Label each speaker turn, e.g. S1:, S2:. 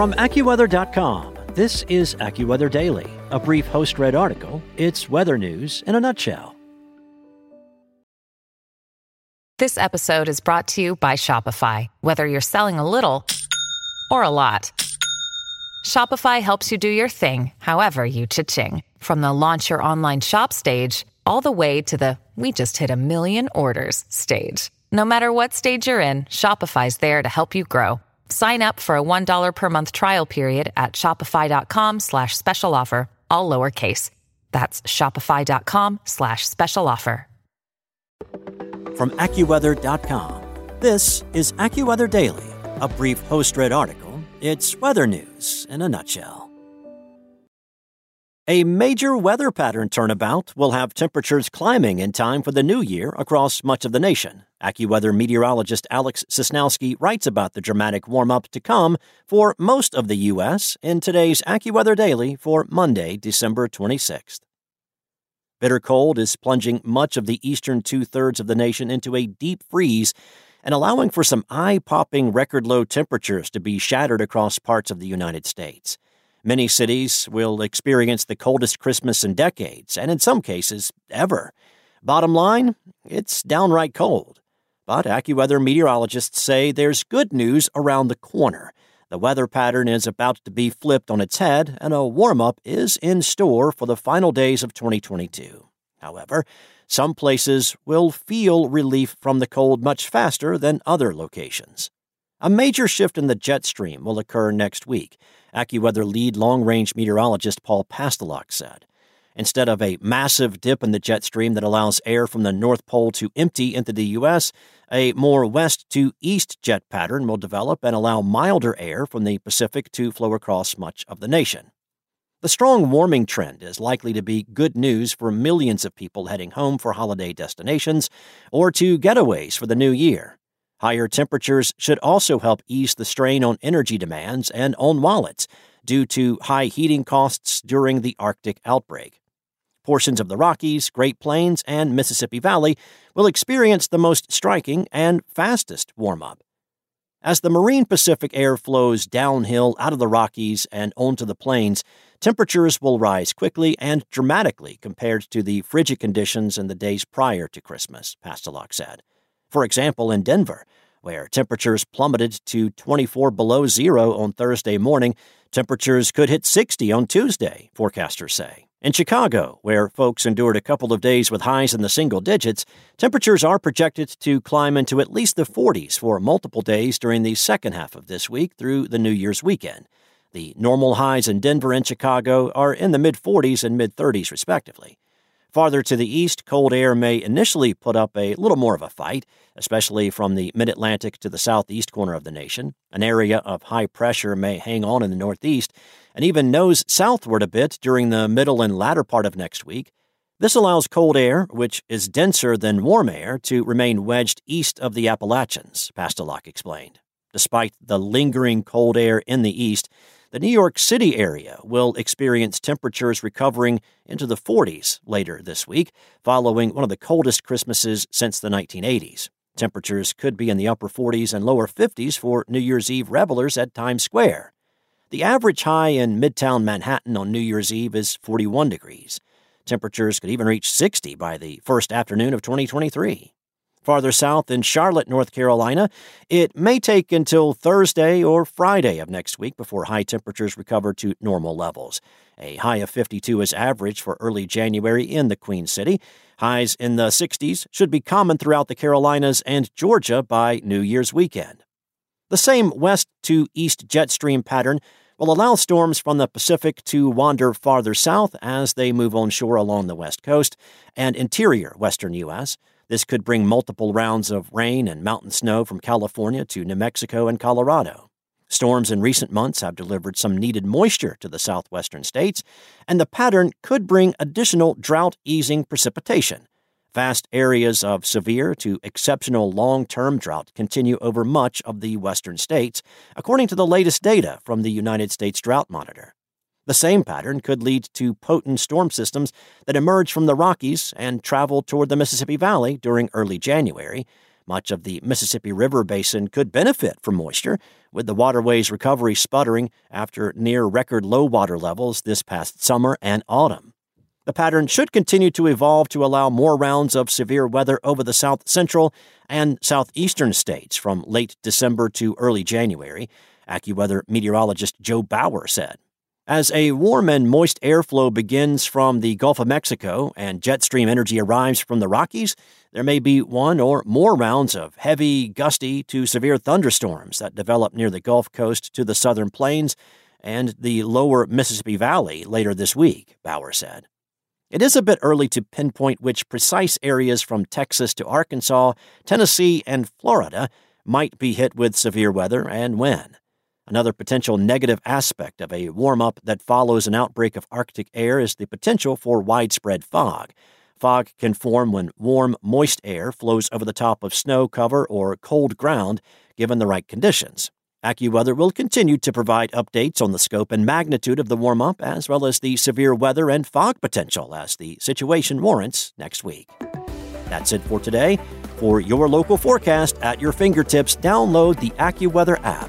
S1: From AccuWeather.com, this is AccuWeather Daily, a brief host read article. It's weather news in a nutshell.
S2: This episode is brought to you by Shopify. Whether you're selling a little or a lot, Shopify helps you do your thing, however you cha-ching. From the launch your online shop stage, all the way to the we just hit a million orders stage. No matter what stage you're in, Shopify's there to help you grow. Sign up for a $1 per month trial period at shopify.com slash special offer, all lowercase. That's shopify.com slash special offer.
S1: From AccuWeather.com, this is AccuWeather Daily, a brief host read article. It's weather news in a nutshell. A major weather pattern turnabout will have temperatures climbing in time for the new year across much of the nation. AccuWeather meteorologist Alex Sosnowski writes about the dramatic warm up to come for most of the U.S. in today's AccuWeather Daily for Monday, December 26th. Bitter cold is plunging much of the eastern two thirds of the nation into a deep freeze and allowing for some eye popping record low temperatures to be shattered across parts of the United States. Many cities will experience the coldest Christmas in decades, and in some cases, ever. Bottom line, it's downright cold. But AccuWeather meteorologists say there's good news around the corner. The weather pattern is about to be flipped on its head, and a warm up is in store for the final days of 2022. However, some places will feel relief from the cold much faster than other locations. A major shift in the jet stream will occur next week, AccuWeather lead long range meteorologist Paul Pastelok said. Instead of a massive dip in the jet stream that allows air from the North Pole to empty into the U.S., a more west to east jet pattern will develop and allow milder air from the Pacific to flow across much of the nation. The strong warming trend is likely to be good news for millions of people heading home for holiday destinations or to getaways for the new year. Higher temperatures should also help ease the strain on energy demands and on wallets due to high heating costs during the Arctic outbreak. Portions of the Rockies, Great Plains, and Mississippi Valley will experience the most striking and fastest warm up. As the marine Pacific air flows downhill out of the Rockies and onto the plains, temperatures will rise quickly and dramatically compared to the frigid conditions in the days prior to Christmas, Pastelok said. For example, in Denver, where temperatures plummeted to 24 below zero on Thursday morning, temperatures could hit 60 on Tuesday, forecasters say. In Chicago, where folks endured a couple of days with highs in the single digits, temperatures are projected to climb into at least the 40s for multiple days during the second half of this week through the New Year's weekend. The normal highs in Denver and Chicago are in the mid 40s and mid 30s, respectively. Farther to the east, cold air may initially put up a little more of a fight, especially from the mid Atlantic to the southeast corner of the nation. An area of high pressure may hang on in the northeast and even nose southward a bit during the middle and latter part of next week. This allows cold air, which is denser than warm air, to remain wedged east of the Appalachians, Pastelok explained. Despite the lingering cold air in the east, the New York City area will experience temperatures recovering into the 40s later this week, following one of the coldest Christmases since the 1980s. Temperatures could be in the upper 40s and lower 50s for New Year's Eve revelers at Times Square. The average high in Midtown Manhattan on New Year's Eve is 41 degrees. Temperatures could even reach 60 by the first afternoon of 2023. Farther south in Charlotte, North Carolina, it may take until Thursday or Friday of next week before high temperatures recover to normal levels. A high of 52 is average for early January in the Queen City. Highs in the 60s should be common throughout the Carolinas and Georgia by New Year's weekend. The same west to east jet stream pattern will allow storms from the Pacific to wander farther south as they move onshore along the west coast and interior western U.S. This could bring multiple rounds of rain and mountain snow from California to New Mexico and Colorado. Storms in recent months have delivered some needed moisture to the southwestern states, and the pattern could bring additional drought easing precipitation. Vast areas of severe to exceptional long term drought continue over much of the western states, according to the latest data from the United States Drought Monitor. The same pattern could lead to potent storm systems that emerge from the Rockies and travel toward the Mississippi Valley during early January. Much of the Mississippi River basin could benefit from moisture, with the waterway's recovery sputtering after near record low water levels this past summer and autumn. The pattern should continue to evolve to allow more rounds of severe weather over the south central and southeastern states from late December to early January, AccuWeather meteorologist Joe Bauer said. As a warm and moist airflow begins from the Gulf of Mexico and jet stream energy arrives from the Rockies, there may be one or more rounds of heavy, gusty to severe thunderstorms that develop near the Gulf Coast to the southern plains and the lower Mississippi Valley later this week, Bauer said. It is a bit early to pinpoint which precise areas from Texas to Arkansas, Tennessee, and Florida might be hit with severe weather and when. Another potential negative aspect of a warm up that follows an outbreak of Arctic air is the potential for widespread fog. Fog can form when warm, moist air flows over the top of snow cover or cold ground, given the right conditions. AccuWeather will continue to provide updates on the scope and magnitude of the warm up, as well as the severe weather and fog potential as the situation warrants next week. That's it for today. For your local forecast at your fingertips, download the AccuWeather app